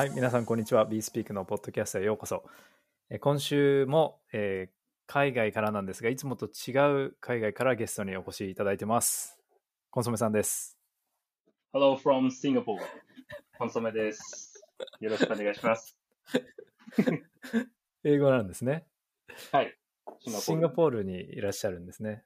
はい、皆さん、こんにちは。BeSpeak のポッドキャストへようこそ。え今週も、えー海外からなんですが、いつもと違う海外からゲストにお越しいただいてます。コンソメさんです。Hello from Singapore. コンソメです。よろしくお願いします。英語なんですね。はい。シンガポールにいらっしゃるんですね。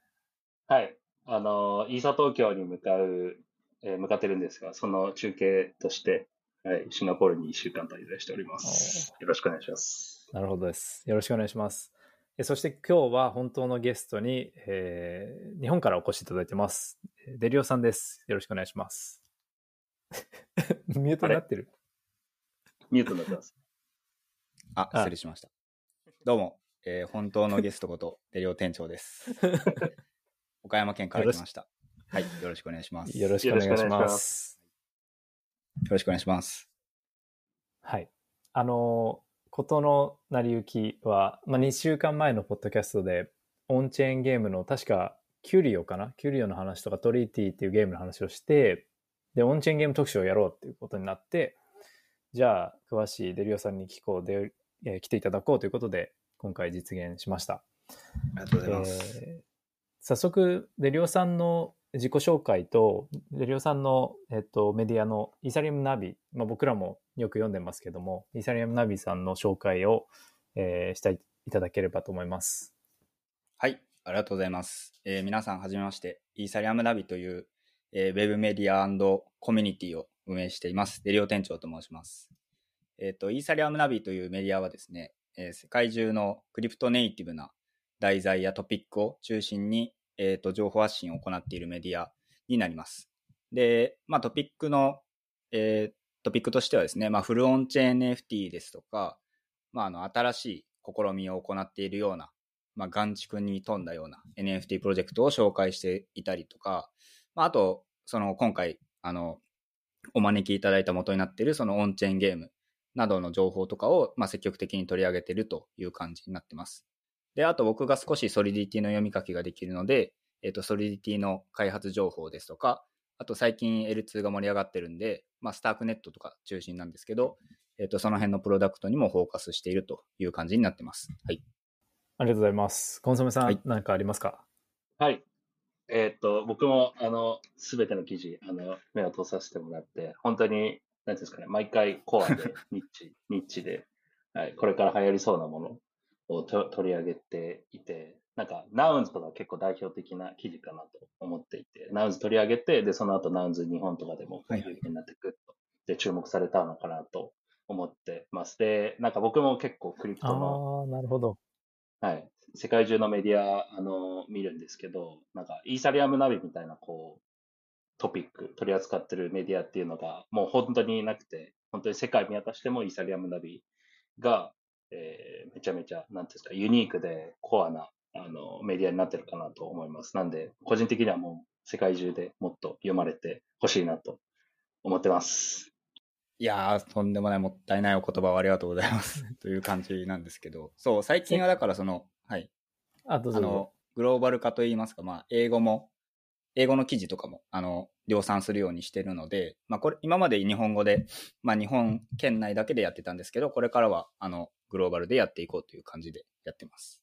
はい。あの、イーサ東京に向かう、えー向かってるんですが、その中継として、はい、シンガポールに1週間滞在しております。よろしくお願いします。なるほどです。よろしくお願いします。えそして今日は本当のゲストに、えー日本からお越しいただいてます。デリオさんです。よろしくお願いします。ミュートになってる？ミュートになってます。あ、あ失礼しました。どうも、えー本当のゲストこと、デリオ店長です。岡山県から来ました。はい、よろしくお願いします。よろしくお願いしま。ますよろしくお願いします。はい。あの、ことの成り行きは、まあ、2週間前のポッドキャストで、オンチェーンゲームの、確か、キュリオかな？キュリオの話とか、トリーティーっていうゲームの話をして、で、オンチェーンゲーム特集をやろうっていうことになって、じゃあ、詳しいデリオさんに聞こうで、えー来ていただこうということで、今回実現しました。ありがとうございます。えー早速、デリオさんの自己紹介と、デリオさんの、えっと、メディアのイーサリアムナビ、まあ、僕らもよく読んでますけども、イーサリアムナビさんの紹介を、えーしていいただければと思います。はい、ありがとうございます。えー皆さんはじめまして、イーサリアムナビという、えーウェブメディアコミュニティを運営しています。デリオ店長と申します。えっ、と、イーサリアムナビというメディアはですね、えー世界中のクリプトネイティブな題材やトピックを中心に、えっ、と、情報発信を行っているメディアになります。で、まあトピックの、えートピックとしてはですね、まあフルオンチェーン NFT ですとか、まああの、新しい試みを行っているような、まあ、眼畜に富んだような NFT プロジェクトを紹介していたりとか、まあ、あと、その今回、あの、お招きいただいた元になっているそのオンチェーンゲームなどの情報とかを、まあ、積極的に取り上げているという感じになってます。で、あと僕が少しソリディティの読み書きができるので、えっ、と、ソリディティの開発情報ですとか、あと最近 L2 が盛り上がってるんで、まあ、スタークネットとか中心なんですけど、えっ、と、その辺のプロダクトにもフォーカスしているという感じになってます。はい。ありがとうございます。コンソメさん、はい何かありますか？はい。えーっと、僕も、あの、すべての記事、あの、目を通させてもらって、本当に、なんていうんですかね、毎回コアで、ニッチ、ニッチで、はい、これから流行りそうなものをと取り上げていて、なんか、ナウンズとか結構代表的な記事かなと思っていて、ナウンズ取り上げて、で、その後ナウンズ日本とかでも、はいはいになってくると、で、注目されたのかなと思ってます。で、なんか僕も結構クリプトの、ああ、なるほど。はい。世界中のメディア、あの、見るんですけど、なんか、イーサリアムナビみたいな、こう、トピック、取り扱ってるメディアっていうのが、もう本当になくて、本当に世界見渡してもイーサリアムナビが、えーめちゃめちゃ、なんていうんですか、ユニークでコアな、あの、メディアになってるかなと思います。なんで、個人的にはもう、世界中でもっと読まれてほしいなと思ってます。いやー、とんでもないもったいないお言葉をありがとうございます。という感じなんですけど。そう、最近はだからその、はい。あ、どうぞどうぞ。あの、グローバル化といいますか、まあ、英語も、英語の記事とかも、あの、量産するようにしてるので、まあ、これ、今まで日本語で、まあ、日本圏内だけでやってたんですけど、これからは、あの、グローバルでやっていこうという感じでやってます。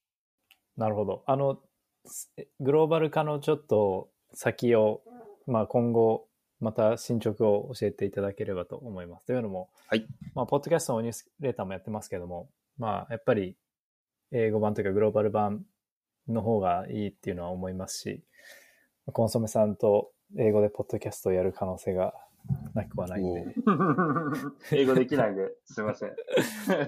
なるほど。あの、すグローバル化のちょっと先を、まあ今後、また進捗を教えていただければと思います。というのも、はい。まあ、ポッドキャストのニュースレーターもやってますけども、まあ、やっぱり、英語版というかグローバル版の方がいいっていうのは思いますし、コンソメさんと英語でポッドキャストをやる可能性がなくはないんで、英語できないんで、すいません。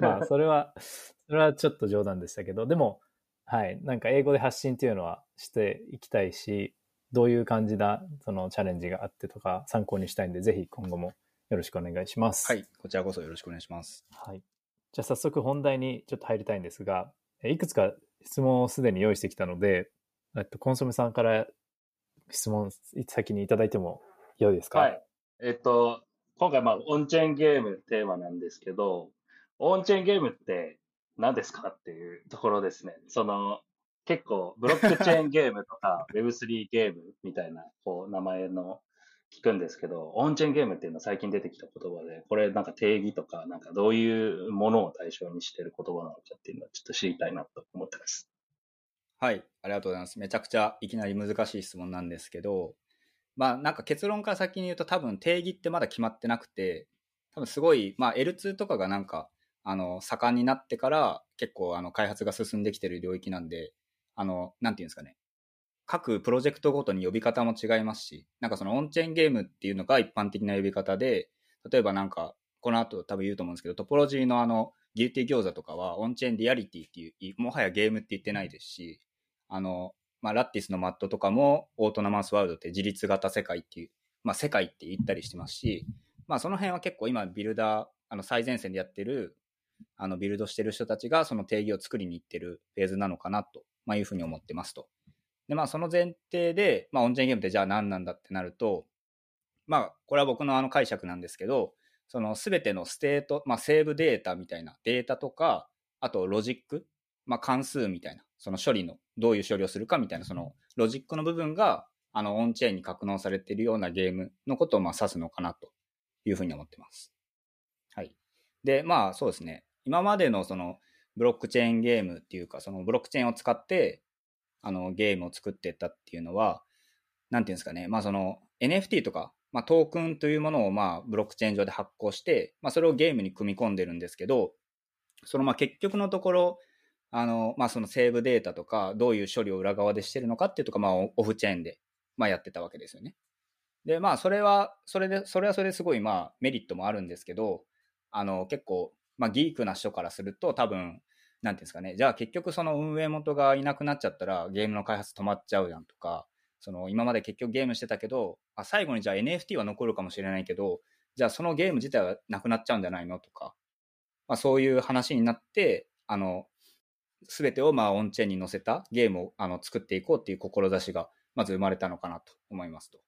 まあ、それは、それはちょっと冗談でしたけど、でも、はい、なんか英語で発信っていうのはしていきたいし、どういう感じな、そのチャレンジがあってとか参考にしたいんで、ぜひ今後もよろしくお願いします。はい。こちらこそよろしくお願いします。はい。じゃあ早速本題にちょっと入りたいんですが、えいくつか質問をすでに用意してきたので、えっと、コンソメさんから質問先にいただいても良いですか？はい。えっと、今回まあ、オンチェーンゲームテーマなんですけど、オンチェーンゲームって何ですかっていうところですね。その、結構、ブロックチェーンゲームとか Web3 ゲームみたいな、こう、名前の聞くんですけど、オンチェーンゲームっていうのは最近出てきた言葉で、これなんか定義とか、なんかどういうものを対象にしている言葉なのかっていうのはちょっと知りたいなと思ってます。はい、ありがとうございます。めちゃくちゃいきなり難しい質問なんですけど、まあなんか結論から先に言うと多分定義ってまだ決まってなくて、多分すごい、まあ L2 とかがなんか、あの、盛んになってから結構あの開発が進んできてる領域なんで、あの、なんていうんですかね。各プロジェクトごとに呼び方も違いますし、なんかそのオンチェーンゲームっていうのが一般的な呼び方で、例えばなんか、この後多分言うと思うんですけど、トポロジーのあの、ギルティ餃子とかはオンチェーンリアリティっていう、もはやゲームって言ってないですし、あの、まあ、 Lattice のマットとかも Autonomous World って自立型世界っていう、まあ、世界って言ったりしてますし、まあ、その辺は結構今ビルダー、あの最前線でやってる、あのビルドしてる人たちがその定義を作りに行ってるフェーズなのかなと、まあ、いうふうに思ってますと。で、まあ、その前提で、まあ、オンチェーンゲームってじゃあ何なんだってなると、まあ、これは僕のあの解釈なんですけど、そのすべてのステート、まあ、セーブデータみたいなデータとか、あとロジック、まあ、関数みたいな、その処理の、どういう処理をするかみたいな、そのロジックの部分が、あの、オンチェーンに格納されているようなゲームのことを、まあ、指すのかなというふうに思ってます。はい。で、まあ、そうですね。今までのその、ブロックチェーンゲームっていうか、そのブロックチェーンを使って、あの、ゲームを作っていったっていうのは、なんていうんですかね。まあ、その、NFT とか、まあ、トークンというものを、まあ、ブロックチェーン上で発行して、まあ、それをゲームに組み込んでるんですけど、その、まあ、結局のところ、あの、まあ、そのセーブデータとか、どういう処理を裏側でしてるのかっていうとか、まあ、オフチェーンで、まあ、やってたわけですよね。で、まあ、それは、それで、それはそれですごい、まあ、メリットもあるんですけど、あの、結構、まあ、ギークな人からすると、多分、なんていうんですかね、じゃあ結局その運営元がいなくなっちゃったら、ゲームの開発止まっちゃうじゃんとか、その今まで結局ゲームしてたけど、あ最後にじゃあ NFT は残るかもしれないけど、じゃあそのゲーム自体はなくなっちゃうんじゃないのとか、まあ、そういう話になって、あの、すべてをまあオンチェーンに載せたゲームをあの作っていこうっていう志がまず生まれたのかなと思いますと。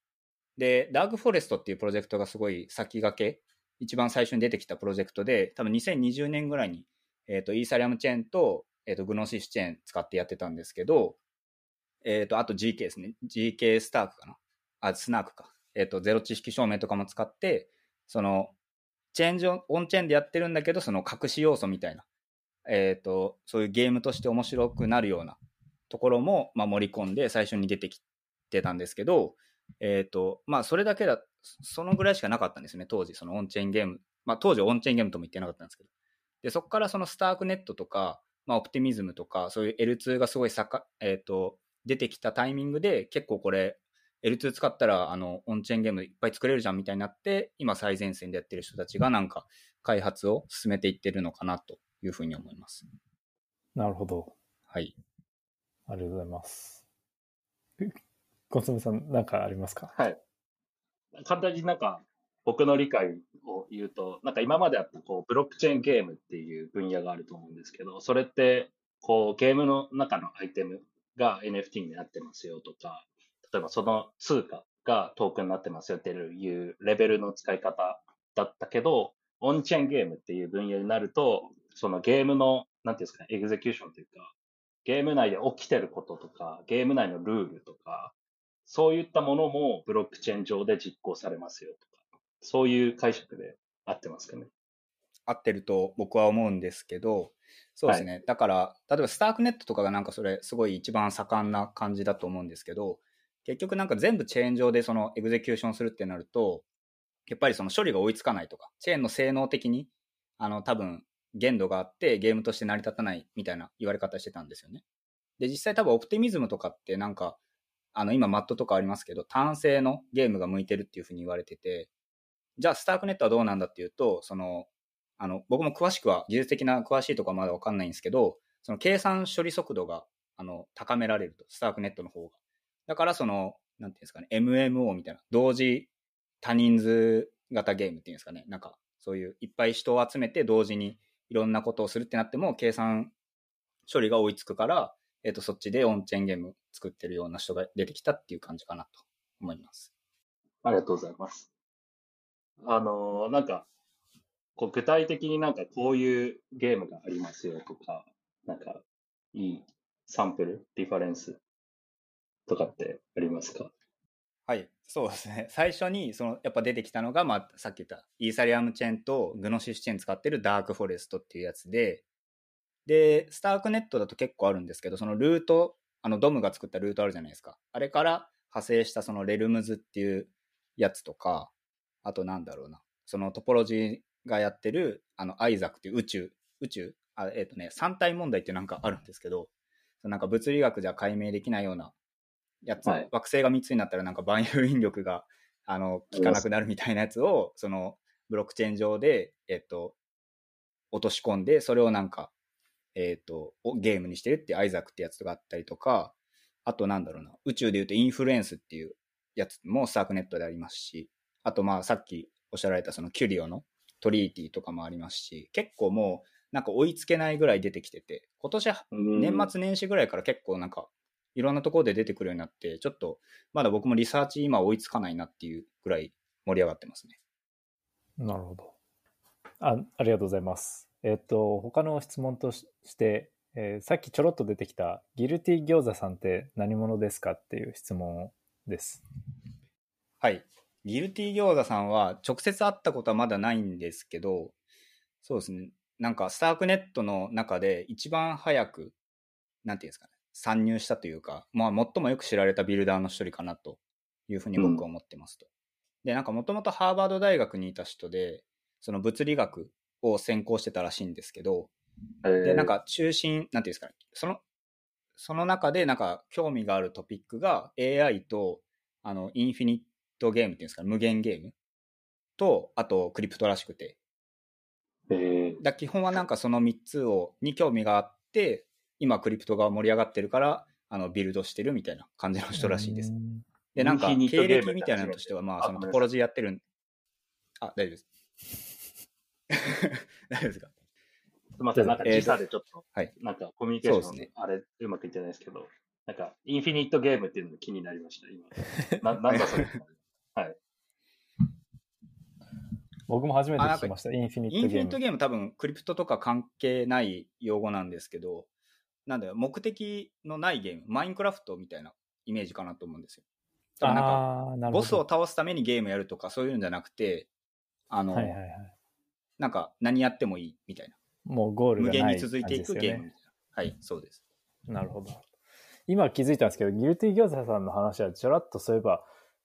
で、ダークフォレストっていうプロジェクトがすごい先駆け、一番最初に出てきたプロジェクトで、多分2020年ぐらいに、えっ、ー、と、イーサリアムチェーンと、えっ、ー、と、グノシスチェーン使ってやってたんですけど、えっ、ー、と、あと GK ですね。GK スタークかな。あ、スナークか。えっ、と、ゼロ知識証明とかも使って、その、チェーン上、オンチェーンでやってるんだけど、その隠し要素みたいな、えっ、ー、と、そういうゲームとして面白くなるようなところも、まあ、盛り込んで最初に出てきてたんですけど、えっ、ー、と、まあ、それだけだ、そのぐらいしかなかったんですね、当時、そのオンチェーンゲーム。まあ、当時オンチェーンゲームとも言ってなかったんですけど。で、そこからそのスタークネットとか、まあ、オプティミズムとか、そういう L2 がすごいさか、えっ、ー、と、出てきたタイミングで、結構これ、L2 使ったら、あの、オンチェーンゲームいっぱい作れるじゃんみたいになって、今最前線でやってる人たちがなんか、開発を進めていってるのかなというふうに思います。なるほど。はい。ありがとうございます。コスメさん、なんかありますか？はい。簡単になんか、僕の理解を言うと、なんか今まであったこうブロックチェーンゲームっていう分野があると思うんですけど、それってこうゲームの中のアイテムが NFT になってますよとか、例えばその通貨がトークンになってますよっていうレベルの使い方だったけど、オンチェーンゲームっていう分野になると、そのゲームの、なんていうんですか、エグゼキューションというか、ゲーム内で起きてることとか、ゲーム内のルールとか、そういったものもブロックチェーン上で実行されますよとか、そういう解釈で合ってますかね？合ってると僕は思うんですけど、そうですね。はい、だから、例えばスタークネットとかがなんかそれすごい一番盛んな感じだと思うんですけど、結局なんか全部チェーン上でそのエグゼキューションするってなると、やっぱりその処理が追いつかないとか、チェーンの性能的に、あの、多分、限度があってゲームとして成り立たないみたいな言われ方してたんですよね。で、実際多分オプティミズムとかってなんか、あの、今マットとかありますけど、単性のゲームが向いてるっていうふうに言われてて、じゃあスタークネットはどうなんだっていうと、その、あの、僕も詳しくは、技術的な詳しいとこはまだわかんないんですけど、その計算処理速度が、あの、高められると、スタークネットの方が。だからその、なんていうんですかね、MMO みたいな、同時多人数型ゲームっていうんですかね、なんか、そういういっぱい人を集めて同時にいろんなことをするってなっても、計算処理が追いつくから、えっ、ー、と、そっちでオンチェーンゲーム作ってるような人が出てきたっていう感じかなと思います。ありがとうございます。あの、なんか、こう具体的になんかこういうゲームがありますよとか、なんか、いいサンプル、リファレンスとかってありますか、そうですね。最初に、その、やっぱ出てきたのが、まあ、さっき言った、イーサリアムチェーンとグノシスチェーン使ってるダークフォレストっていうやつで、で、スタークネットだと結構あるんですけど、そのルート、あの、ドムが作ったルートあるじゃないですか。あれから派生したそのレルムズっていうやつとか、あとなんだろうな、そのトポロジーがやってる、あの、アイザックっていう宇宙、宇宙？あ、えっ、とね、三体問題ってなんかあるんですけど、なんか物理学じゃ解明できないようなやつ、はい。惑星が3つになったらなんか万有引力があの効かなくなるみたいなやつをそのブロックチェーン上で、えっと、落とし込んでそれをなんか、えっと、おゲームにしてるってアイザックってやつがあったりとかあとなんだろうな宇宙でいうとインフルエンスっていうやつもスタークネットでありますしあとまあさっきおっしゃられたそのキュリオのトリーティとかもありますし結構もうなんか追いつけないぐらい出てきてて今年うん。年末年始ぐらいから結構なんかいろんなところで出てくるようになってちょっとまだ僕もリサーチ今追いつかないなっていうぐらい盛り上がってますね。なるほど。あありがとうございます。えっ、と、他の質問としして、えーさっきちょろっと出てきた、ギルティ餃子さんって何者ですかっていう質問です。はい。ギルティ餃子さんは直接会ったことはまだないんですけど、そうですね。なんかスタークネットの中で一番早く、なんていうんですかね、参入したというか、まあ最もよく知られたビルダーの一人かなというふうに僕は思ってますと。で、なんかもともとハーバード大学にいた人で、その物理学を専攻してたらしいんですけど、で、なん、か中心、なんていうんですかね、その、その中でなんか興味があるトピックが AI と、あの、インフィニットゲームっていうんですか、無限ゲームと、あとクリプトらしくて。えーだ基本はなんかその3つを、に興味があって、今クリプトが盛り上がってるから、あの、ビルドしてるみたいな感じの人らしいですう。んで、なんか経ゲーム歴みたいなのとしては、まあ、あそのトポロジーやってるん、あ、大丈夫です。大丈夫ですか？すみません、なんか時差でちょっと、はいなんかコミュニケーション、ねあれ、うまくいってないですけど、なんか、インフィニットゲームっていうのが気になりました、今。ななんだそれ。僕も初めて聞きました。インフィニインフィニッットゲーム。トゲーム多分クリプトとか関係ない用語なんですけど、なんだよ、目的のないゲーム、マインクラフトみたいなイメージかなと思うんですよ。だからなんか、ああー、なるほど。ボスを倒すためにゲームやるとかそういうんじゃなくて、あの、はいはいはい。なんか何やってもいいみたいな。もうゴール無がない限に続いていくゲームみたいな。はい、そうです。なるほど。今気づいたんですけど、ギルティ餃子さんの話はちょらっとそういえば、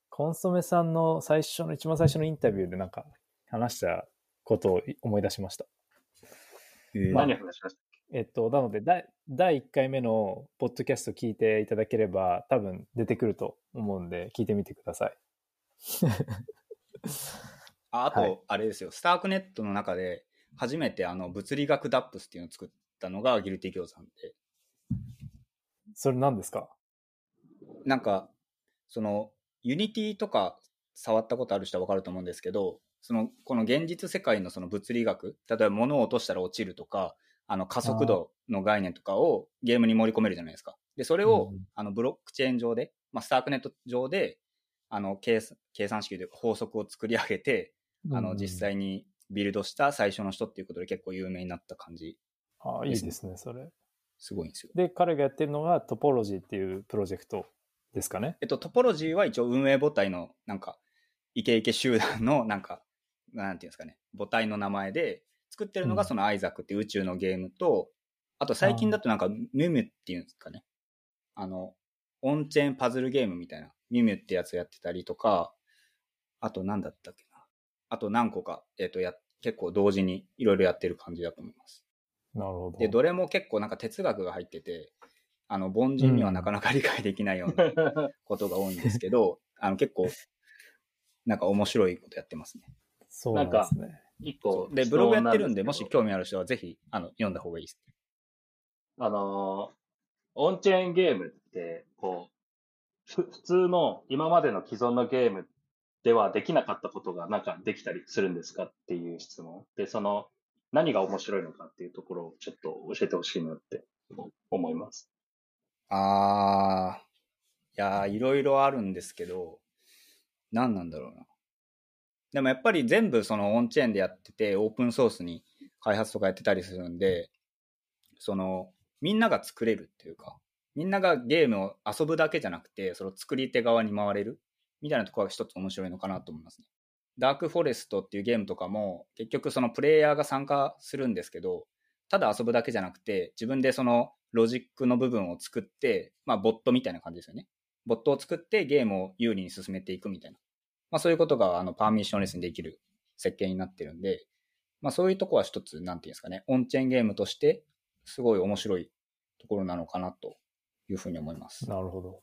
コンソメさんの最初の、一番最初のインタビューでなんか話したことを思い出しました。何を話しましたえっと、なので、第第1回目のポッドキャスト聞いていただければ、多分出てくると思うんで、聞いてみてください。ああと、はい。あれですよ、 Starknet の中で初めてあの物理学 dApps っていうのを作ったのが Guilty Gyozaさんで、それ何ですか？なんか、その、 Unity とか触ったことある人はわかると思うんですけど、その、この現実世界のその物理学、例えば物を落としたら落ちるとか、あの加速度の概念とかをゲームに盛り込めるじゃないですか。で、それを、うんあのブロックチェーン上で、まあ、スタークネット上で、あの計算計算式というか法則を作り上げて、あの実際にビルドした最初の人っていうことで結構有名になった感じ、ああ、いいですね、それ。すごいんですよ。で、彼がやってるのがトポロジーっていうプロジェクトですかね。えっと、トポロジーは一応運営母体の、なんか、イケイケ集団の、なんか、なんていうんですかね、母体の名前で、作ってるのがうんそのアイザックっていう宇宙のゲームと、あと最近だとなんか、ミュミュっていうんですかね、あの、オンチェーンパズルゲームみたいな、ミュミュってやつやってたりとか、あと何だったっけな。あと何個か、えっと、や、結構同時にいろいろやってる感じだと思います。なるほど。で、どれも結構なんか哲学が入ってて、あの、凡人にはなかなか理解できないようなことが多いんですけど、あの結構、なんか面白いことやってますね。そうなんですね。一個で、ブログやってるんで、もし興味ある人はぜひ、あの、読んだ方がいいです。あのー、オンチェーンゲームって、こう、ふ普通の今までの既存のゲームではできなかったことがなんかできたりするんですかっていう質問。で、その、何が面白いのかっていうところをちょっと教えてほしいなって思います。あー、いやー、いろいろあるんですけど、何なんだろうな。でもやっぱり全部そのオンチェーンでやってて、オープンソースに開発とかやってたりするんで、その、みんなが作れるっていうか、みんながゲームを遊ぶだけじゃなくて、その作り手側に回れるみたいなところが一つ面白いのかなと思いますね。ダークフォレストっていうゲームとかも、結局そのプレイヤーが参加するんですけど、ただ遊ぶだけじゃなくて、自分でそのロジックの部分を作って、まあ、ボットみたいな感じですよね。ボットを作ってゲームを有利に進めていくみたいな。まあ、そういうことがあのパーミッションレスにできる設計になってるんで、まあ、そういうとこは一つ、なんていうんですかね、オンチェーンゲームとして、すごい面白いところなのかなというふうに思います。なるほど。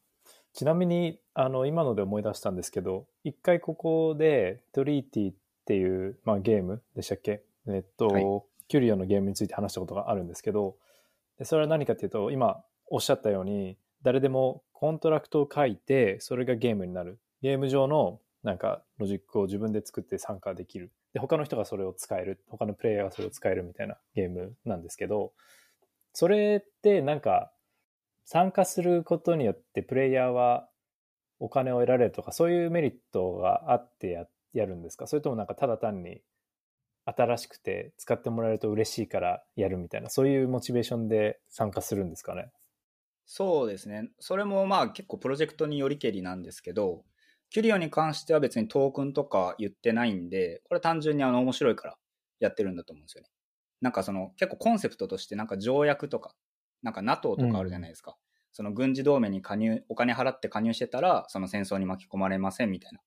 ちなみに、あの、今ので思い出したんですけど、一回ここで、トリーティっていう、まあ、ゲームでしたっけ？えっと、はい、キュリオのゲームについて話したことがあるんですけど、でそれは何かっていうと、今おっしゃったように、誰でもコントラクトを書いて、それがゲームになる。ゲーム上のなんかロジックを自分で作って参加できる。で、他の人がそれを使える。他のプレイヤーがそれを使えるみたいなゲームなんですけど、それってなんか参加することによってプレイヤーはお金を得られるとか、そういうメリットがあってややるんですか？それともなんかただ単に新しくて使ってもらえると嬉しいからやるみたいな、そういうモチベーションで参加するんですかね？そうですね。それもまあ結構プロジェクトによりけりなんですけど、キュリオに関しては別にトークンとか言ってないんで、これ単純にあの面白いからやってるんだと思うんですよね。なんかその結構コンセプトとしてなんか条約とかなんか NATO とかあるじゃないですか。うん、その軍事同盟に加入、お金払って加入してたら、その戦争に巻き込まれませんみたいな、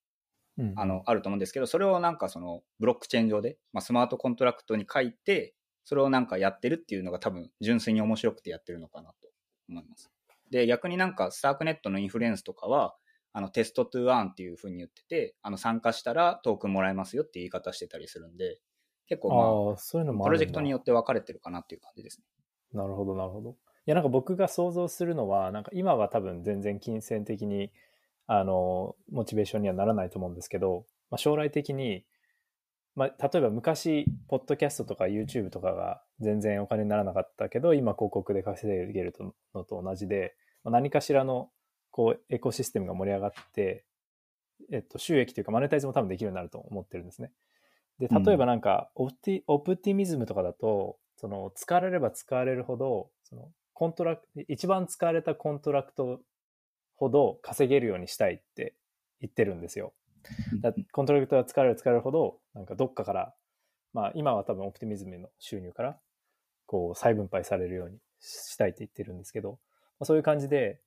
うん、あの、あると思うんですけど、それをなんかそのブロックチェーン上で、まあ、スマートコントラクトに書いて、それをなんかやってるっていうのが多分純粋に面白くてやってるのかなと思います。で、逆になんかスタークネットのインフルエンスとかは、あのテストトゥーアンっていうふうに言ってて、あの参加したらトークンもらえますよって言い方してたりするんで、結構まあ、そういうのもプロジェクトによって分かれてるかなっていう感じですね。なるほど、なるほど。いや、なんか僕が想像するのは、なんか今は多分全然金銭的に、あの、モチベーションにはならないと思うんですけど、まあ、将来的に、まあ、例えば昔、ポッドキャストとか YouTube とかが全然お金にならなかったけど、今広告で稼げるのと同じで、まあ、何かしらのこうエコシステムが盛り上がって、えっと、収益というかマネタイズも多分できるようになると思ってるんですね。で、例えばなんか、 Opti、Optimism とかだと、その、使われれば使われるほど、その、コントラクト、一番使われたコントラクトほど稼げるようにしたいって言ってるんですよ。だコントラクトが使われる使われるほど、なんかどっかから、まあ今は多分 Optimism の収入から、こう再分配されるようにしたいって言ってるんですけど、まあ、そういう感じで、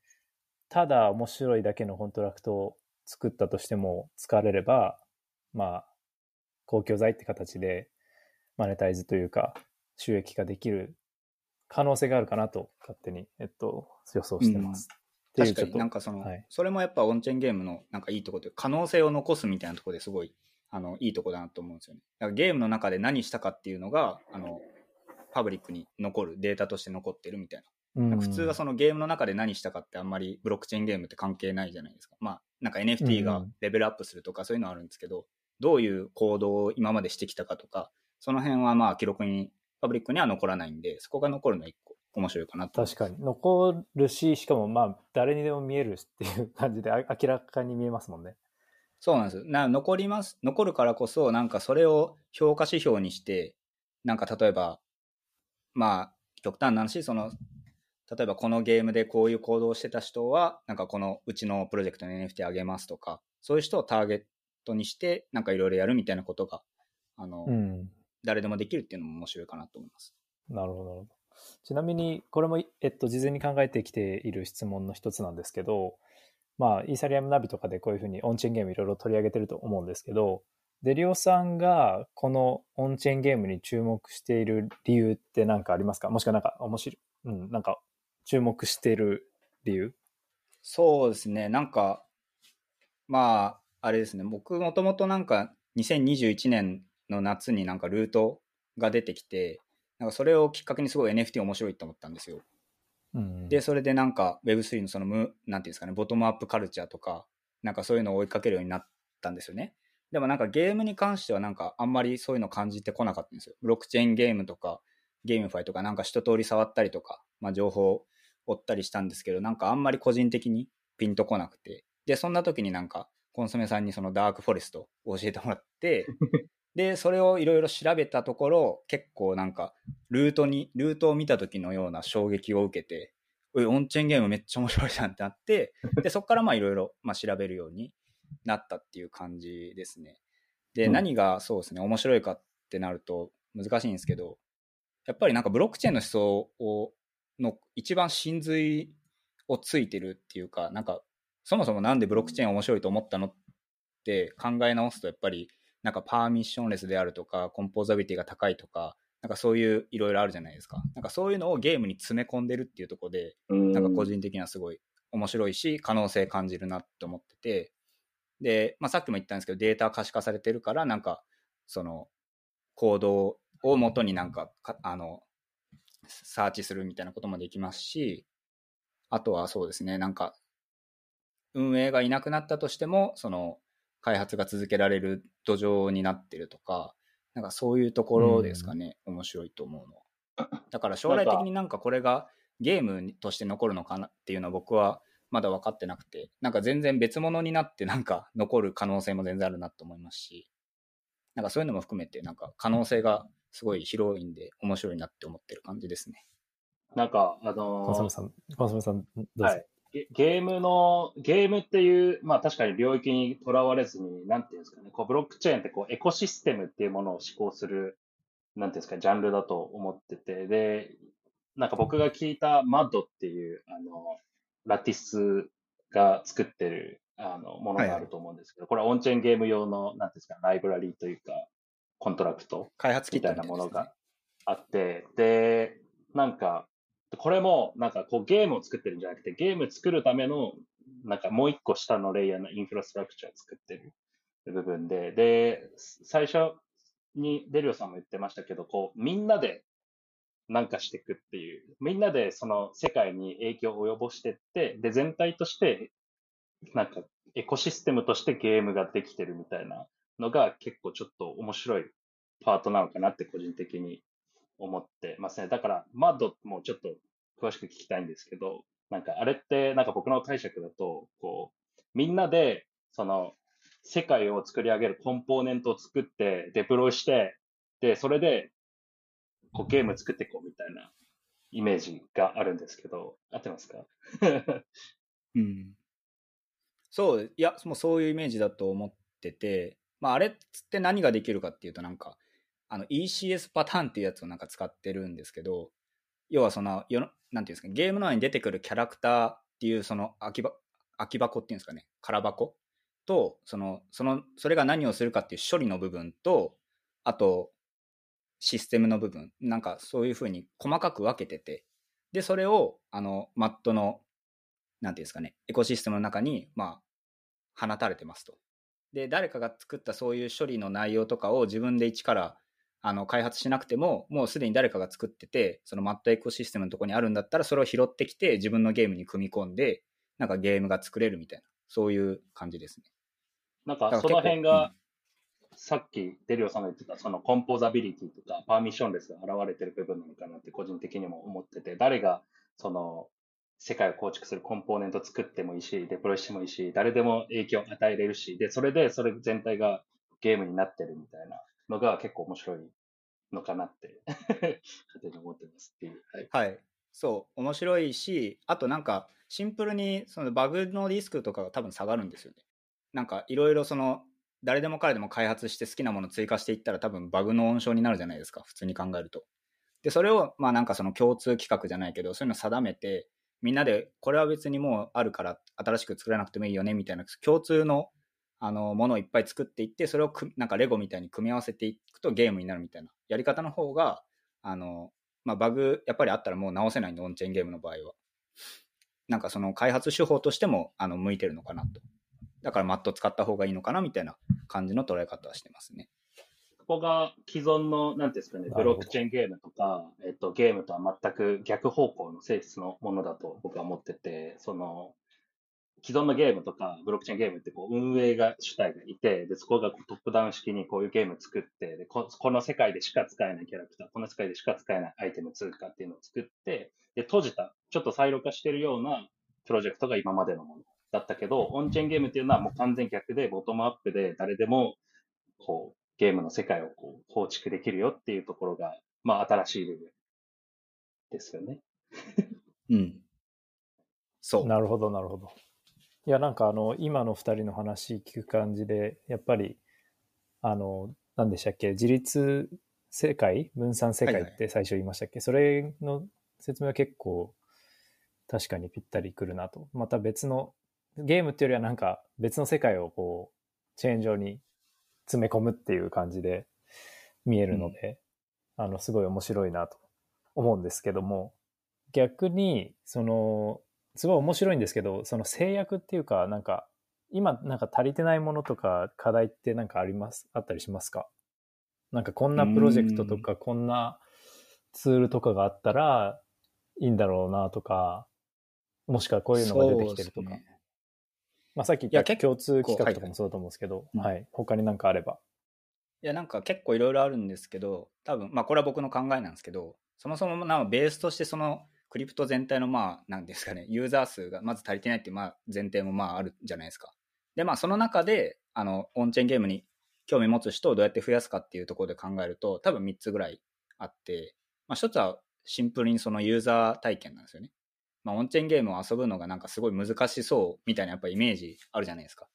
ただ面白いだけのコントラクトを作ったとしても使われれば、まあ、公共財って形でマネタイズというか収益化できる可能性があるかなと勝手に、えっと、予想してます。うん、確かになんかその、はい、それもやっぱオンチェーンゲームのなんかいいところで、可能性を残すみたいなところですごい、あの、いいとこだなと思うんですよね。だからゲームの中で何したかっていうのが、あの、パブリックに残る、データとして残ってるみたいな。な普通はそのゲームの中で何したかってあんまりブロックチェーンゲームって関係ないじゃないですか。まあ、なんか NFT がレベルアップするとかそういうのはあるんですけど、どういう行動を今までしてきたかとか、その辺はまあ記録に、パブリックには残らないんで、そこが残るのは一個面白いかなと。確かに。残るし、しかもまあ、誰にでも見えるっていう感じで、明らかに見えますもんね。そうなんです。な残ります。残るからこそ、なんかそれを評価指標にして、なんか例えば、まあ、極端な話、その、例えばこのゲームでこういう行動をしてた人は、なんかこのうちのプロジェクトに NFT あげますとか、そういう人をターゲットにして、なんかいろいろやるみたいなことが、あの、うん、誰でもできるっていうのも面白いかなと思います。なるほど、なるほど。ちなみに、これも、えっと、事前に考えてきている質問の一つなんですけど、まあ、イーサリアムナビとかでこういうふうにオンチェーンゲームいろいろ取り上げてると思うんですけど、デリオさんがこのオンチェーンゲームに注目している理由って何かありますか？もしくはなんか面白い、うん、なんか注目している理由？そうですね、なんか、まあ、あれですね、僕もともとなんか2021年の夏になんかルートが出てきて、なんかそれをきっかけにすごい NFT 面白いと思ったんですよ。うん、で、それでなんか Web3 のその無、なんていうんですかね、ボトムアップカルチャーとか、なんかそういうのを追いかけるようになったんですよね。でもなんかゲームに関してはなんかあんまりそういうの感じてこなかったんですよ。ブロックチェーンゲームとか、ゲームファイとかなんか一通り触ったりとか、まあ情報を追ったりしたんですけど、なんかあんまり個人的にピンとこなくて。で、そんな時になんかコンソメさんにそのダークフォレストを教えてもらって、で、それをいろいろ調べたところ、結構なんか、ルートに、ルートを見た時のような衝撃を受けて、オンチェーンゲームめっちゃ面白いじゃんってなって、で、そこからまあいろいろまあ調べるようになったっていう感じですね。で、うん何がそうですね、面白いかってなると難しいんですけど、やっぱりなんかブロックチェーンの思想をの一番真髄をついてるっていうか、なんかそもそもなんでブロックチェーン面白いと思ったのって考え直すとやっぱりなんかパーミッションレスであるとかコンポーザビリティが高いとかなんかそういういろいろあるじゃないですか。なんかそういうのをゲームに詰め込んでるっていうところでななんか個人的にはすごい面白いし可能性感じるなって思ってて。で、まあ、さっきも言ったんですけどデータ可視化されてるからなんかその行動をもとになんかかあのサーチするみたいなこともできますしあとはそうですねなんか運営がいなくなったとしてもその開発が続けられる土壌になってるとかなんかそういうところですかね、面白いと思うのは。だから将来的になんかこれがゲームとして残るのかなっていうのは僕はまだ分かってなくてなんか全然別物になってなんか残る可能性も全然あるなと思いますしなんかそういうのも含めてなんか可能性がすごい広いんで面白いなって思ってる感じですね。なんか、あのコンソメさん、コンソメさん、どうぞ。はいゲゲームの、ゲームっていう、まあ確かに領域にとらわれずに、なんていうんですかね、こうブロックチェーンってこうエコシステムっていうものを思考する、なんていうんですか、ジャンルだと思ってて、で、なんか僕が聞いた MUD っていう、あの、 Lattice が作ってる、あの、ものがあると思うんですけど、これはオンチェーンゲーム用の、なんですか、ライブラリーというか、コントラクト開発みたいなものがあって、で、なんか、これも、なんかこうゲームを作ってるんじゃなくて、ゲーム作るための、なんかもう一個下のレイヤーのインフラストラクチャーを作ってる部分で、で、最初にデリオさんも言ってましたけど、こう、みんなでなんかしていくっていう、みんなでその世界に影響を及ぼしていって、で、全体として、なんかエコシステムとしてゲームができてるみたいなのが結構ちょっと面白いパートなのかなって個人的に思ってますね。だから、マッドもちょっと詳しく聞きたいんですけど、なんかあれって、なんか僕の解釈だと、こう、みんなで、その、世界を作り上げるコンポーネントを作って、デプロイして、で、それで、こうゲーム作っていこうみたいなイメージがあるんですけど、合ってますか？うん。そう、いや、もうそういうイメージだと思ってて、まあ、あれっつって何ができるかっていうと、なんか、あの ECS パターンっていうやつをなんか使ってるんですけど、要はその、よなんていうんですか、ゲーム内に出てくるキャラクターっていうその空き空き箱っていうんですかね、空箱と、その、その、それが何をするかっていう処理の部分と、あと、システムの部分、なんかそういうふうに細かく分けてて、で、それを、あの、マットの、なんていうんですかね、エコシステムの中に、まあ、放たれてますと。で、誰かが作ったそういう処理の内容とかを自分で一からあの開発しなくても、もうすでに誰かが作ってて、そのマットエコシステムのところにあるんだったら、それを拾ってきて、自分のゲームに組み込んで、なんかゲームが作れるみたいな、そういう感じですね。なんだかその辺が、結さっきデリオさんが言ってた、そのコンポーザビリティとかパーミッションレスが現れてる部分なのかなって個人的にも思ってて、誰がその世界を構築するコンポーネントを作ってもいいし、デプロイしてもいいし、誰でも影響を与えれるし、で、それでそれ全体がゲームになってるみたいなのが結構面白いのかなって、勝手に思ってますっていう。はい。はい。そう、面白いし、あとなんか、シンプルにそのバグのリスクとかが多分下がるんですよね。なんか、いろいろその、誰でも彼でも開発して好きなものを追加していったら多分バグの温床になるじゃないですか、普通に考えると。で、それを、まあなんかその共通規格じゃないけど、そういうのを定めて、みんなで、これは別にもうあるから新しく作らなくてもいいよね、みたいな共通のあのものをいっぱい作っていって、それをくなんかレゴみたいに組み合わせていくとゲームになるみたいなやり方の方が、あの、まあ、バグやっぱりあったらもう直せないんで、オンチェーンゲームの場合は。なんかその開発手法としてもあの向いてるのかなと。だからマット使った方がいいのかなみたいな感じの捉え方はしてますね。ここが既存の、なんていうんですかね、ブロックチェーンゲームとか、えっと、ゲームとは全く逆方向の性質のものだと僕は思ってて、その、既存のゲームとか、ブロックチェーンゲームってこう運営が主体がいて、で、そこがトップダウン式にこういうゲームを作ってでこ、この世界でしか使えないキャラクター、この世界でしか使えないアイテム、通貨っていうのを作って、で、閉じた、ちょっとサイロ化してるようなプロジェクトが今までのものだったけど、オンチェーンゲームっていうのはもう完全逆で、ボトムアップで誰でも、こう、ゲームの世界をこう構築できるよっていうところが、まあ新しい部分ですよね。うん。そう。なるほど、なるほど。いや、なんかあの、今の二人の話聞く感じで、やっぱり、あの、何でしたっけ、自立世界？分散世界って最初言いましたっけ、それの説明は結構確かにぴったりくるなと。また別の、ゲームっていうよりはなんか別の世界をこう、チェーン上に詰め込むっていう感じで見えるので、あの、すごい面白いなと思うんですけども、逆に、その、すごい面白いんですけど、その制約っていうか、なんか、今なんか足りてないものとか課題ってなんかありますあったりしますか？なんかこんなプロジェクトとかこんなツールとかがあったらいいんだろうなとか、もしくはこういうのが出てきてるとか。ね、まあさっき言った共通企画とかもそうだと思うんですけど、はい、はい、他になんかあれば。いやなんか結構いろいろあるんですけど、多分、まあこれは僕の考えなんですけど、そもそもなんかベースとしてそのクリプト全体のまあ、なんですかね、ユーザー数がまず足りてないっていうまあ前提もまああるじゃないですか。で、まあその中で、あの、オンチェーンゲームに興味持つ人をどうやって増やすかっていうところで考えると、多分3つぐらいあって、まあ一つはシンプルにそのユーザー体験なんですよね。まあオンチェーンゲームを遊ぶのがなんかすごい難しそうみたいなやっぱイメージあるじゃないですか。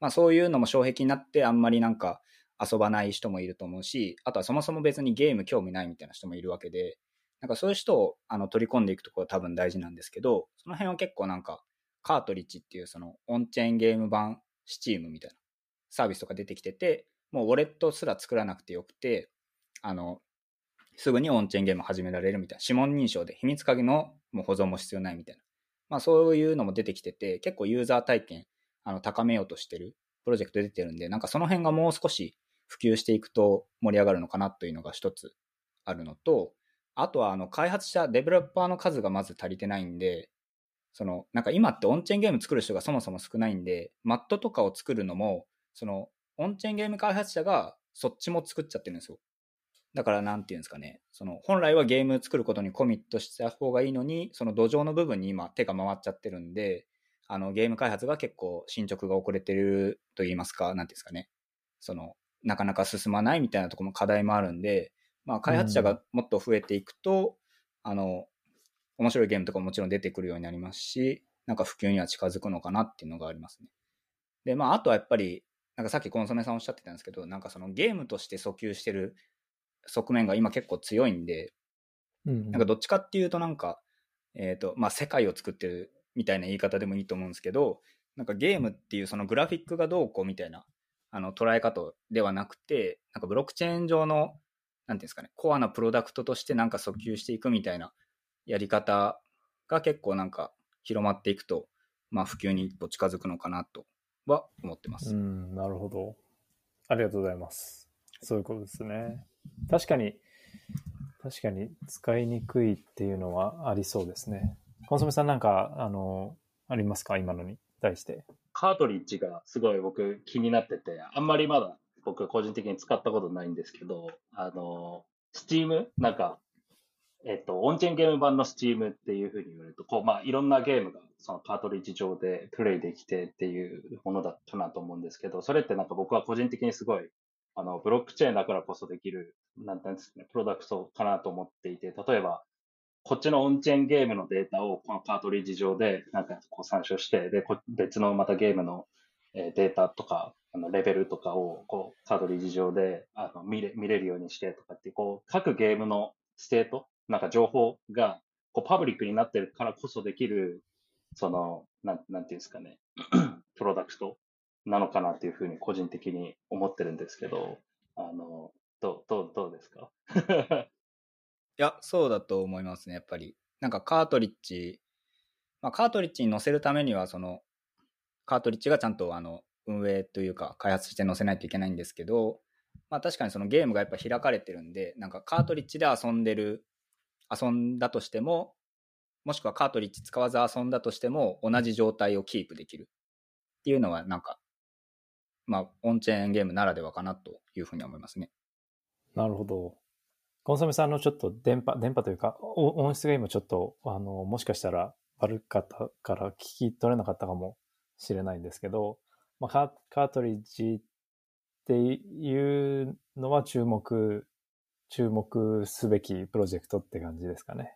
まあそういうのも障壁になってあんまりなんか遊ばない人もいると思うし、あとはそもそも別にゲーム興味ないみたいな人もいるわけで、なんかそういう人をあの取り込んでいくところは多分大事なんですけど、その辺は結構なんか、カートリッジっていうそのオンチェーンゲーム版スチームみたいなサービスとか出てきてて、もうウォレットすら作らなくてよくて、あの、すぐにオンチェーンゲーム始められるみたいな、指紋認証で秘密鍵のもう保存も必要ないみたいな。まあそういうのも出てきてて、結構ユーザー体験あの高めようとしてるプロジェクト出てるんで、なんかその辺がもう少し普及していくと盛り上がるのかなというのが一つあるのと、あとは、あの、開発者、デベロッパーの数がまず足りてないんで、その、なんか今ってオンチェーンゲーム作る人がそもそも少ないんで、マットとかを作るのも、その、オンチェーンゲーム開発者がそっちも作っちゃってるんですよ。だからなんていうんですかね、その本来はゲーム作ることにコミットした方がいいのに、その土壌の部分に今手が回っちゃってるんで、あのゲーム開発が結構進捗が遅れてると言いますか、なんていうんですかね、そのなかなか進まないみたいなところも課題もあるんで、まあ、開発者がもっと増えていくと、うん、あの、面白いゲームとかももちろん出てくるようになりますし、なんか普及には近づくのかなっていうのがありますね。で、まあ、あとはやっぱり、なんかさっきコンソメさんおっしゃってたんですけど、なんかそのゲームとして訴求してる側面が今結構強いんで、うん、なんかどっちかっていうとなんか、えっ、ー、と、まあ、世界を作ってるみたいな言い方でもいいと思うんですけど、なんかゲームっていうそのグラフィックがどうこうみたいなあの捉え方ではなくて、なんかブロックチェーン上のなんていうんですかね、コアなプロダクトとしてなんか訴求していくみたいなやり方が結構なんか広まっていくと、まあ普及に一歩近づくのかなとは思ってます。うん、なるほど。ありがとうございます。そういうことですね。確かに、確かに使いにくいっていうのはありそうですね。コンソメさんなんか、あの、ありますか？今のに対して。カートリッジがすごい僕気になってて、あんまりまだ僕個人的に使ったことないんですけど、あの、スチームなんか、えっと、オンチェンゲーム版のスチームっていうふうに言われると、こう、まあ、いろんなゲームがそのカートリッジ上でプレイできてっていうものだったなと思うんですけど、それってなんか僕は個人的にすごい、あの、ブロックチェーンだからこそできる、なんていうんですかね、プロダクトかなと思っていて、例えば、こっちのオンチェーンゲームのデータをこのカートリッジ上でなんかこう参照して、で、別のまたゲームのデータとかあの、レベルとかを、こう、 Cartridge 上で、あの、見れ、見れるようにしてとかって、こう、各ゲームのステート、なんか情報が、こう、パブリックになってるからこそできる、その、なん、なんていうんですかね、プロダクト。なのかなっていうふうに個人的に思ってるんですけど、あの、どう、どう、どうですか？いや、そうだと思いますね、やっぱり。なんか Cartridge、まあ、カートリッジに載せるためには、その、カートリッジがちゃんとあの運営というか開発して載せないといけないんですけど、まあ確かにそのゲームがやっぱ開かれてるんで、なんかカートリッジで遊んでる、遊んだとしても、もしくはカートリッジ使わず遊んだとしても同じ状態をキープできるっていうのはなんか、まあオンチェーンゲームならではかなというふうに思いますね。なるほど。コンソメさんのちょっと電波、電波というか音質が今ちょっと、あの、もしかしたら悪かったから聞き取れなかったかもしれないんですけど、まあ、カカートリッジっていうのは注目、注目すべきプロジェクトって感じですかね。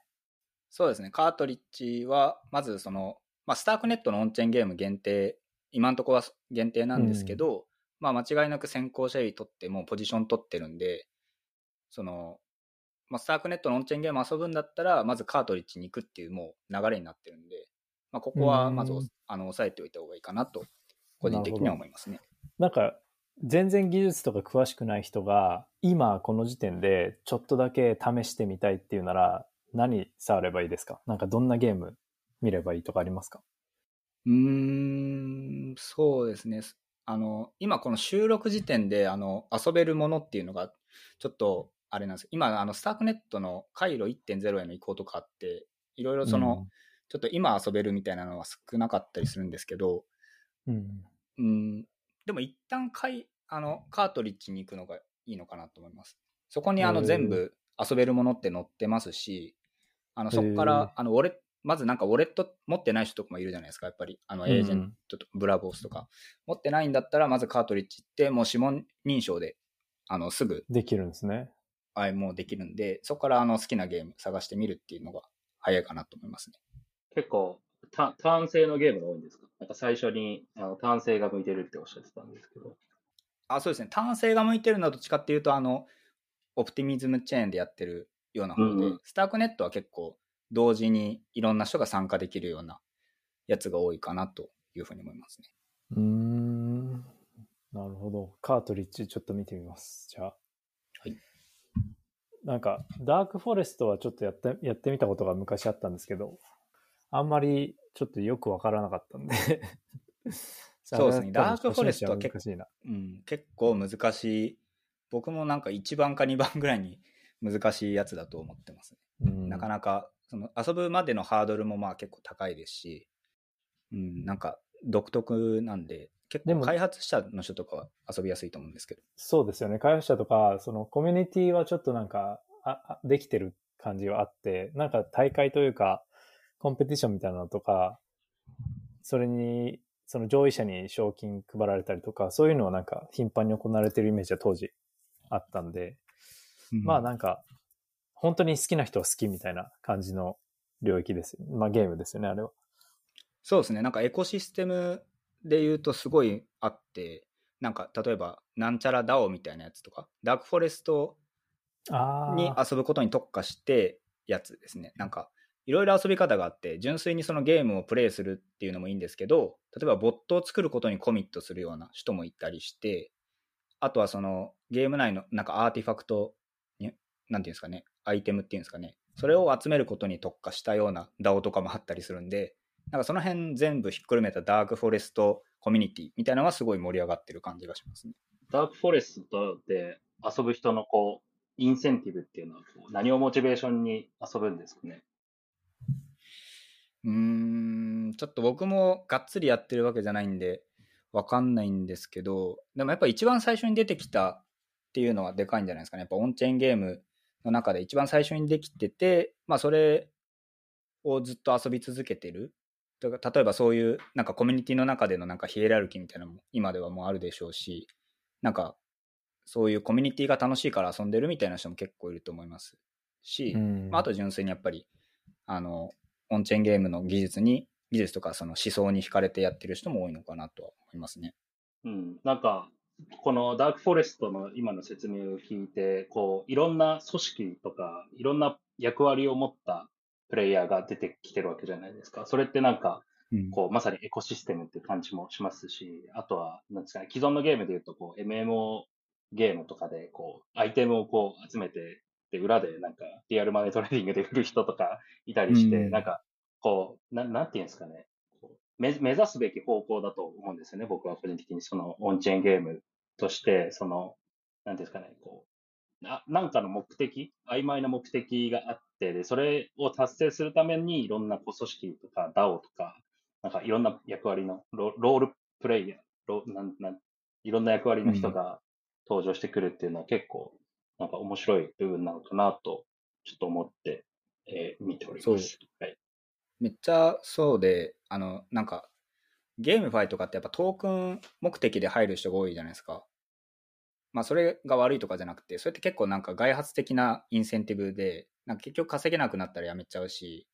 そうですね。カートリッジは、まずその、まあ、スタークネットのオンチェーンゲーム限定、今のところは限定なんですけど、まあ、間違いなく先行者より取ってもポジション取ってるんで、その、まあ、スタークネットのオンチェーンゲーム遊ぶんだったら、まずカートリッジに行くっていうもう流れになってるんで、まあ、ここはまずうんあの押さえておいた方がいいかなと、個人的には思いますね。なんか、全然技術とか詳しくない人が、今この時点でちょっとだけ試してみたいっていうなら、何触ればいいですか？なんかどんなゲーム見ればいいとかありますか？うーん、そうですね。あの、今この収録時点で、あの、遊べるものっていうのが、ちょっと、あれなんです今、あの、スタークネットの回路1.0への移行とかあって、いろいろその、ちょっと今遊べるみたいなのは少なかったりするんですけど、うん。うん、でも一旦かいあのカートリッジに行くのがいいのかなと思います。そこにあの全部遊べるものって載ってますし、あのそこからあのウォレまずなんかウォレット持ってない人とかもいるじゃないですか、やっぱり。あのエージェントとブラボースとか。持ってないんだったら、まずカートリッジ行って、もう指紋認証であのすぐできるんですね。あもうできるんで、そこからあの好きなゲーム探してみるっていうのが早いかなと思いますね。結構、タターン制のゲームが多いんですか？なんか最初にあのターン制が向いてるっておっしゃってたんですけど。あ、そうですね。単性が向いてるのはどっちかっていうと、あの、オプティミズムチェーンでやってるような方で、うんうんスタークネットは結構同時にいろんな人が参加できるようなやつが多いかなというふうに思いますね。うーん。なるほど。カートリッジちょっと見てみます。じゃあ。はい。なんか、ダークフォレストはちょっとやって、やってみたことが昔あったんですけど、あんまりちょっとよくわからなかったんで。そうですね ダークフォレストは結構難しいな。うん、結構難しい。僕もなんか1番か2番ぐらいに難しいやつだと思ってますね。うんなかなかその遊ぶまでのハードルもまあ結構高いですし、うん、なんか独特なんで、結でも構開発者の人とかは遊びやすいと思うんですけど。そうですよね。開発者とか、そのコミュニティはちょっとなんか、ああできてる感じはあって、なんか大会というか、コンペティションみたいなのとか、それに、その上位者に賞金配られたりとか、そういうのはなんか頻繁に行われてるイメージは当時あったんで、まあなんか、本当に好きな人は好きみたいな感じの領域ですよ。まあゲームですよね、あれは。そうですね。なんかエコシステムで言うとすごいあって、なんか例えばなんちゃら DAO みたいなやつとか、ダークフォレストあに遊ぶことに特化してやつですね。なんかいろいろ遊び方があって、純粋にそのゲームをプレイするっていうのもいいんですけど、例えばボットを作ることにコミットするような人もいたりして、あとはそのゲーム内のなんかアーティファクトに、なんていうんですかね、アイテムっていうんですかね、それを集めることに特化したような DAO とかもあったりするんで、なんかその辺全部ひっくるめたダークフォレストコミュニティみたいなのはすごい盛り上がってる感じがしますね。ダークフォレストで遊ぶ人のこう、インセンティブっていうのはこう何をモチベーションに遊ぶんですかね？うーん、ちょっと僕もがっつりやってるわけじゃないんで、わかんないんですけど、でもやっぱ一番最初に出てきたっていうのはでかいんじゃないですかね。やっぱオンチェーンゲームの中で一番最初にできてて、まあそれをずっと遊び続けてる。例えばそういうなんかコミュニティの中でのなんかヒエラルキーみたいなのも今ではもうあるでしょうし、なんかそういうコミュニティが楽しいから遊んでるみたいな人も結構いると思いますし、うんまあ、あと純粋にやっぱりあのオンチェーンゲームの技術に技術とかその思想に惹かれてやってる人も多いのかなとは思いますね。うん。なんか、この Dark Forest の今の説明を聞いて、こう、いろんな組織とか、いろんな役割を持ったプレイヤーが出てきてるわけじゃないですか。それってなんか、こう、まさにエコシステムって感じもしますし、あとは、なんですかね、既存のゲームで言うと、こう、MMO ゲームとかで、こう、アイテムをこう、集めて、で、裏でなんか、 real money trading で売る人とかいたりして、うん。なんか、こう、ななんていうんですかね、目目指すべき方向だと思うんですよね、僕は個人的に、その、オンチェーンゲームとして、その、なんですかね、こう、ななんかの目的、曖昧な目的があって、で、それを達成するために、いろんなこう組織とか DAO とか、なんかいろんな役割のロロールプレイヤー、ロなんなんいろんな役割の人が登場してくるっていうのは結構、なんか面白い部分なのかなと、ちょっと思って、えー見ておりそうます。はい。めっちゃそうで、あの、なんか、ゲームファイとかってやっぱトークン目的で入る人が多いじゃないですか。まあそれが悪いとかじゃなくて、それって結構なんか外発的なインセンティブで、なんか結局稼げなくなったらやめちゃうし、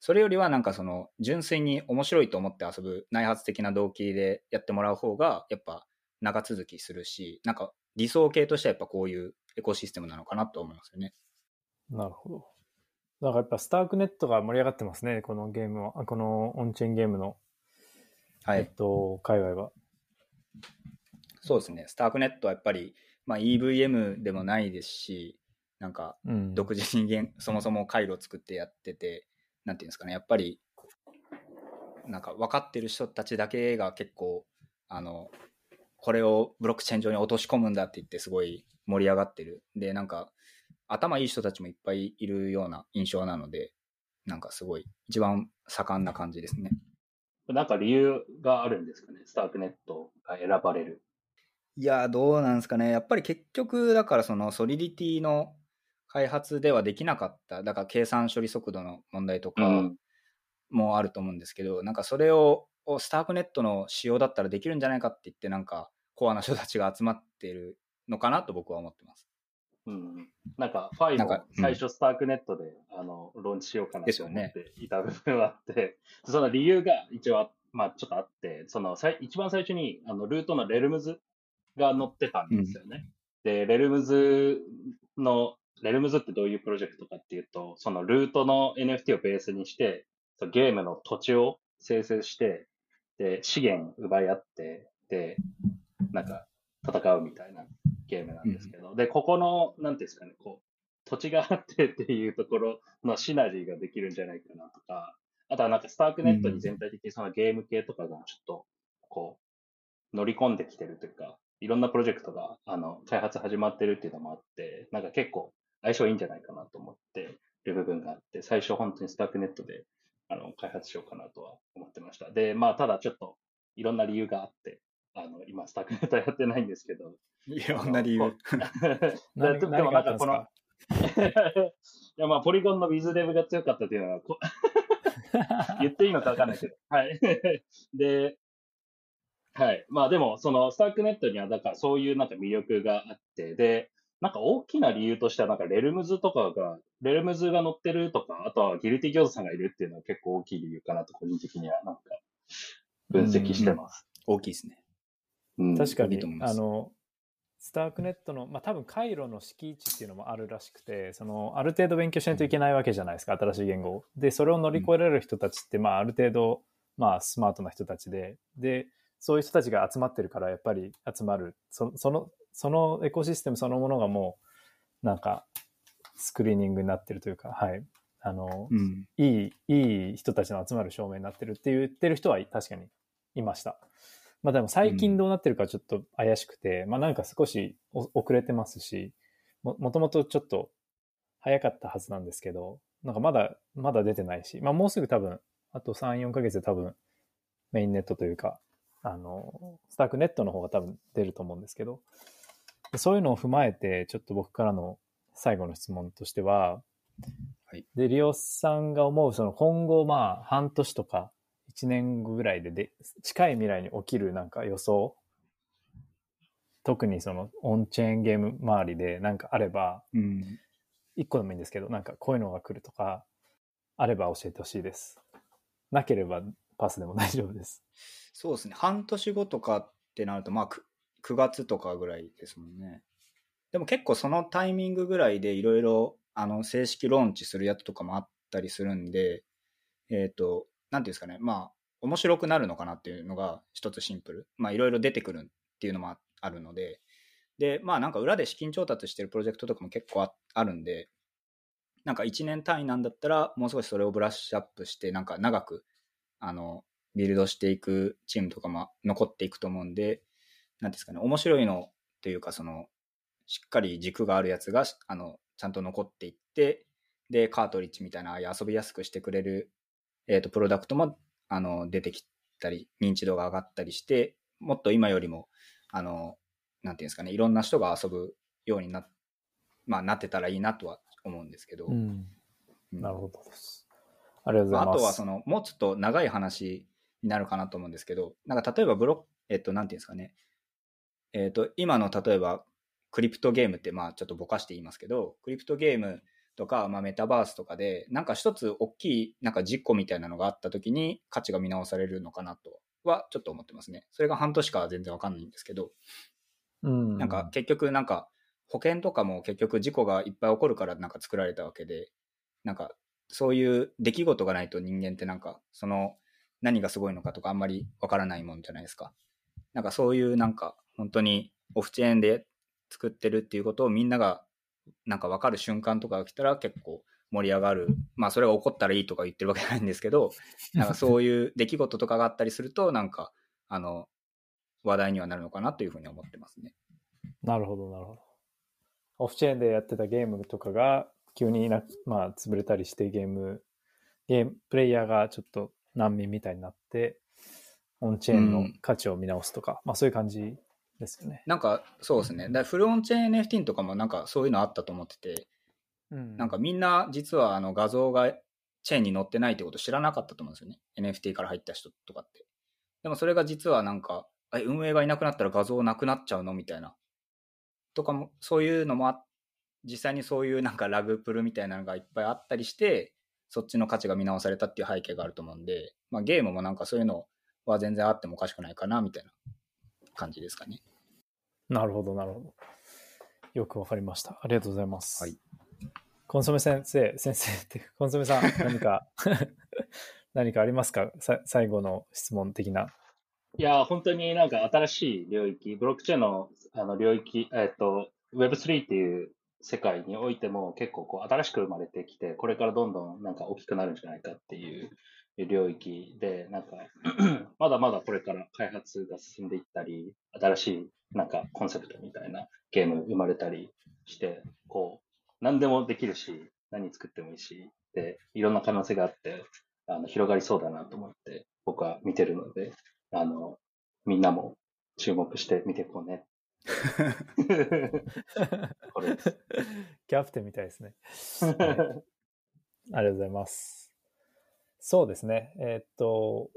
それよりはなんかその純粋に面白いと思って遊ぶ内発的な動機でやってもらう方がやっぱ長続きするし、なんか理想系としてはやっぱこういうエコシステムなのかなと思いますよね。なるほど。だからやっぱスタークネットが盛り上がってますね、このゲームは、このオンチェーンゲームの、はい。えっと、界隈は。そうですね。スタークネットはやっぱり、まあ、EVM でもないですし、なんかうん。独自にゲンそもそも回路を作ってやってて、なんていうんですかね、やっぱり、なんか分かってる人たちだけが結構、あの、これをブロックチェーン上に落とし込むんだって言ってすごい盛り上がってる。で、なんか、頭いい人たちもいっぱいいるような印象なので、なんかすごい一番盛んな感じですね。なんか理由があるんですかね、スタークネットが選ばれる。いや、どうなんですかね。やっぱり結局、だからそのソリディティの開発ではできなかった、だから計算処理速度の問題とかうんもあると思うんですけど、なんかそれををスタークネットの仕様だったらできるんじゃないかって言って、なんかコアな人たちが集まってるのかなと僕は思ってます。うん、なんか、ファイも最初スタークネットで、あの、ローンチしようかなと思っていた部分はあって、その理由が一応あ、まあちょっとあって、その、さい一番最初に、あの、ルートのレルムズが載ってたんですよね。で、レルムズの、レルムズってどういうプロジェクトかっていうと、そのルートの NFT をベースにして、そのゲームの土地を生成して、で、資源奪い合って、で、なんか戦うみたいなゲームなんですけど、で、ここの、なんていうんですかね、こう、土地があってっていうところ のシナジーができるんじゃないかなとか、あとはなんかスタークネットに全体的にそのゲーム系とかがちょっと、こう、乗り込んできてるというか、いろんなプロジェクトが、あの、開発始まってるっていうのもあって、なんか結構相性いいんじゃないかなと思ってる部分があって、最初本当にスタークネットで、あの、開発しようかなとは思ってました。で、まあ、ただちょっと、いろんな理由があって、あの、今、スタークネットやってないんですけど、いろんな理由。でも なんかこのか、いや、まあ、ポリゴンの Wiz デブが強かったっていうのは、こ 言っていいのかわかんないけど。はい。で、はい。まあでも、そのスタークネットには、だからそういうなんか魅力があって、で、なんか大きな理由としては、なんかレルムズとかが、レルムズが乗ってるとか、あとはギルティ餃子さんがいるっていうのは結構大きい理由かなと、個人的にはなんか分析してます。大きいですね。うん確かにあの、スタークネットの、まあ多分回路の敷地っていうのもあるらしくて、その、ある程度勉強しないといけないわけじゃないですか、新しい言語を。で、それを乗り越えられる人たちって、まあある程度、まあスマートな人たちで、で、そういう人たちが集まってるから、やっぱり集まる。そその、そのエコシステムそのものがもう、なんか、スクリーニングになってるというか、はい。あの、うん。いい、いい人たちの集まる証明になってるって言ってる人は確かにいました。まあでも最近どうなってるかちょっと怪しくて、まあなんか少しお遅れてますし、も、もともとちょっと早かったはずなんですけど、なんかまだ、まだ出てないし、まあもうすぐ多分、あと3、4ヶ月で多分メインネットというか、あの、スタークネットの方が多分出ると思うんですけど、でそういうのを踏まえて、ちょっと僕からの最後の質問としては、はい。で、リオさんが思う、その今後、まあ、半年とか1年ぐらいでで、近い未来に起きるなんか予想、特にそのオンチェーンゲーム周りでなんかあれば、うん。1個でもいいんですけど、なんかこういうのが来るとか、あれば教えてほしいです。なければパスでも大丈夫です。そうですね。半年後とかってなると、まあ、く 9, 月とかぐらいですもんね。でも結構そのタイミングぐらいでいろいろ、あの、正式ローンチするやつとかもあったりするんで、えっ、と、なんていうんですかね。まあ、面白くなるのかなっていうのが一つシンプル。まあ、いろいろ出てくるっていうのもあるので、で、まあなんか裏で資金調達してるプロジェクトとかも結構あるんで、なんか1年単位なんだったら、もう少しそれをブラッシュアップして、なんか長く、あの、ビルドしていくチームとかも残っていくと思うんで、なんていうんですかね、面白いのっていうか、その、しっかり軸があるやつが、あの、ちゃんと残っていって、で、カートリッジみたいな、ああいう遊びやすくしてくれる、えっ、と、プロダクトも、あの、出てきたり、認知度が上がったりして、もっと今よりも、あの、なんていうんですかね、いろんな人が遊ぶようにな、まあ、なってたらいいなとは思うんですけど、うん。うんなるほどです。ありがとうございます。あとはその、もうちょっと長い話になるかなと思うんですけど、なんか例えばブロえっと、なんていうんですかね、えっと、今の例えば、クリプトゲームって、まあちょっとぼかして言いますけど、クリプトゲームとか、まあ、メタバースとかで、なんか一つ大きい、なんか実行みたいなのがあった時に価値が見直されるのかなとはちょっと思ってますね。それが半年かは全然わかんないんですけど、うん。なんか結局なんか保険とかも結局事故がいっぱい起こるからなんか作られたわけで、なんかそういう出来事がないと人間ってなんかその何がすごいのかとかあんまりわからないもんじゃないですか。なんかそういうなんか本当にオフチェーンで作ってるっていうことをみんながなんか分かる瞬間とかが来たら結構盛り上がる。まあそれが起こったらいいとか言ってるわけじゃないんですけど、なんかそういう出来事とかがあったりするとなんかあの話題にはなるのかなというふうに思ってますね。なるほど、なるほど。オフチェーンでやってたゲームとかが急にな、まあ、潰れたりしてゲーム、ゲーム、プレイヤーがちょっと難民みたいになって、オンチェーンの価値を見直すとか、まあそういう感じですよね。なんかそうですね。だフルオンチェーン NFT とかもなんかそういうのあったと思ってて、うんなんかみんな実はあの画像がチェーンに載ってないってこと知らなかったと思うんですよね。NFT から入った人とかって。でもそれが実はなんか、え運営がいなくなったら画像なくなっちゃうのみたいな。とかも、そういうのもあ実際にそういうなんかラグプルみたいなのがいっぱいあったりして、そっちの価値が見直されたっていう背景があると思うんで、まあゲームもなんかそういうのは全然あってもおかしくないかなみたいな感じですかね。なるほど、なるほど。よくわかりました。ありがとうございます。はい。コンソメ先生、先生って、コンソメさん、何か、何かありますか？さ最後の質問的な。いや、本当になんか新しい領域、ブロックチェーンのあの領域、えっと、Web3 っていう世界においても結構こう新しく生まれてきて、これからどんどんなんか大きくなるんじゃないかっていう領域で、なんか まだまだこれから開発が進んでいったり、新しいなんかコンセプトみたいなゲーム生まれたりして、こう、何でもできるし、何作ってもいいし、で、いろんな可能性があって、あの、広がりそうだなと思って、僕は見てるので、あの、みんなも注目して見ていこうね。これです。キャプテンみたいですね。はいありがとうございます。そうですね。えーっと、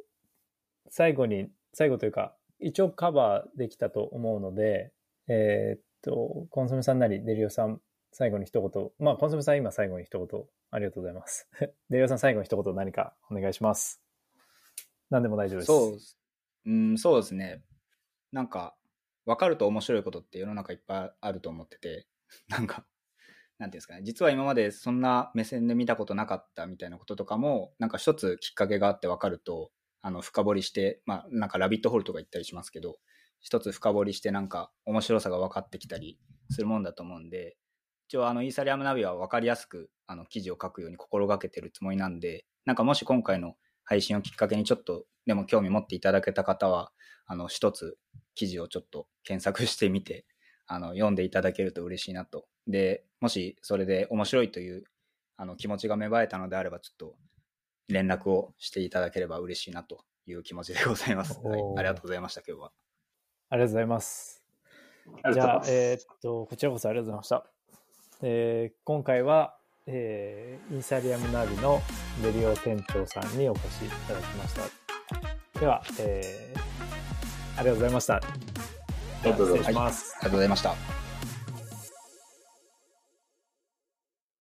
最後に、最後というか、一応カバーできたと思うので、えーっと、コンソメさんなりデリオさん、最後に一言、まあ、コンソメさん今最後に一言、ありがとうございます。デリオさん最後に一言何かお願いします。何でも大丈夫です。そう、うん、そうですね。なんか、分かると面白いことって世の中いっぱいあると思ってて、なんか、なんていうんですかね、実は今までそんな目線で見たことなかったみたいなこととかも、なんか一つきっかけがあって分かると、あの、深掘りして、まあ、なんかラビットホールとか言ったりしますけど、一つ深掘りしてなんか面白さが分かってきたりするもんだと思うんで、一応あの、イーサリアムナビは分かりやすく、あの、記事を書くように心がけてるつもりなんで、なんかもし今回の配信をきっかけにちょっとでも興味持っていただけた方は、あの、一つ記事をちょっと検索してみて、あの、読んでいただけると嬉しいなと。で、もしそれで面白いという、あの、気持ちが芽生えたのであれば、ちょっと連絡をしていただければ嬉しいなという気持ちでございます。はい。ありがとうございました、今日は。ありがとうございます。じゃあ。えーっと、こちらこそありがとうございました。えー今回は、えーイーサリアムナビのデリオ店長さんにお越しいただきました。では、えーありがとうございました。りがとうございます。ありがとうございました。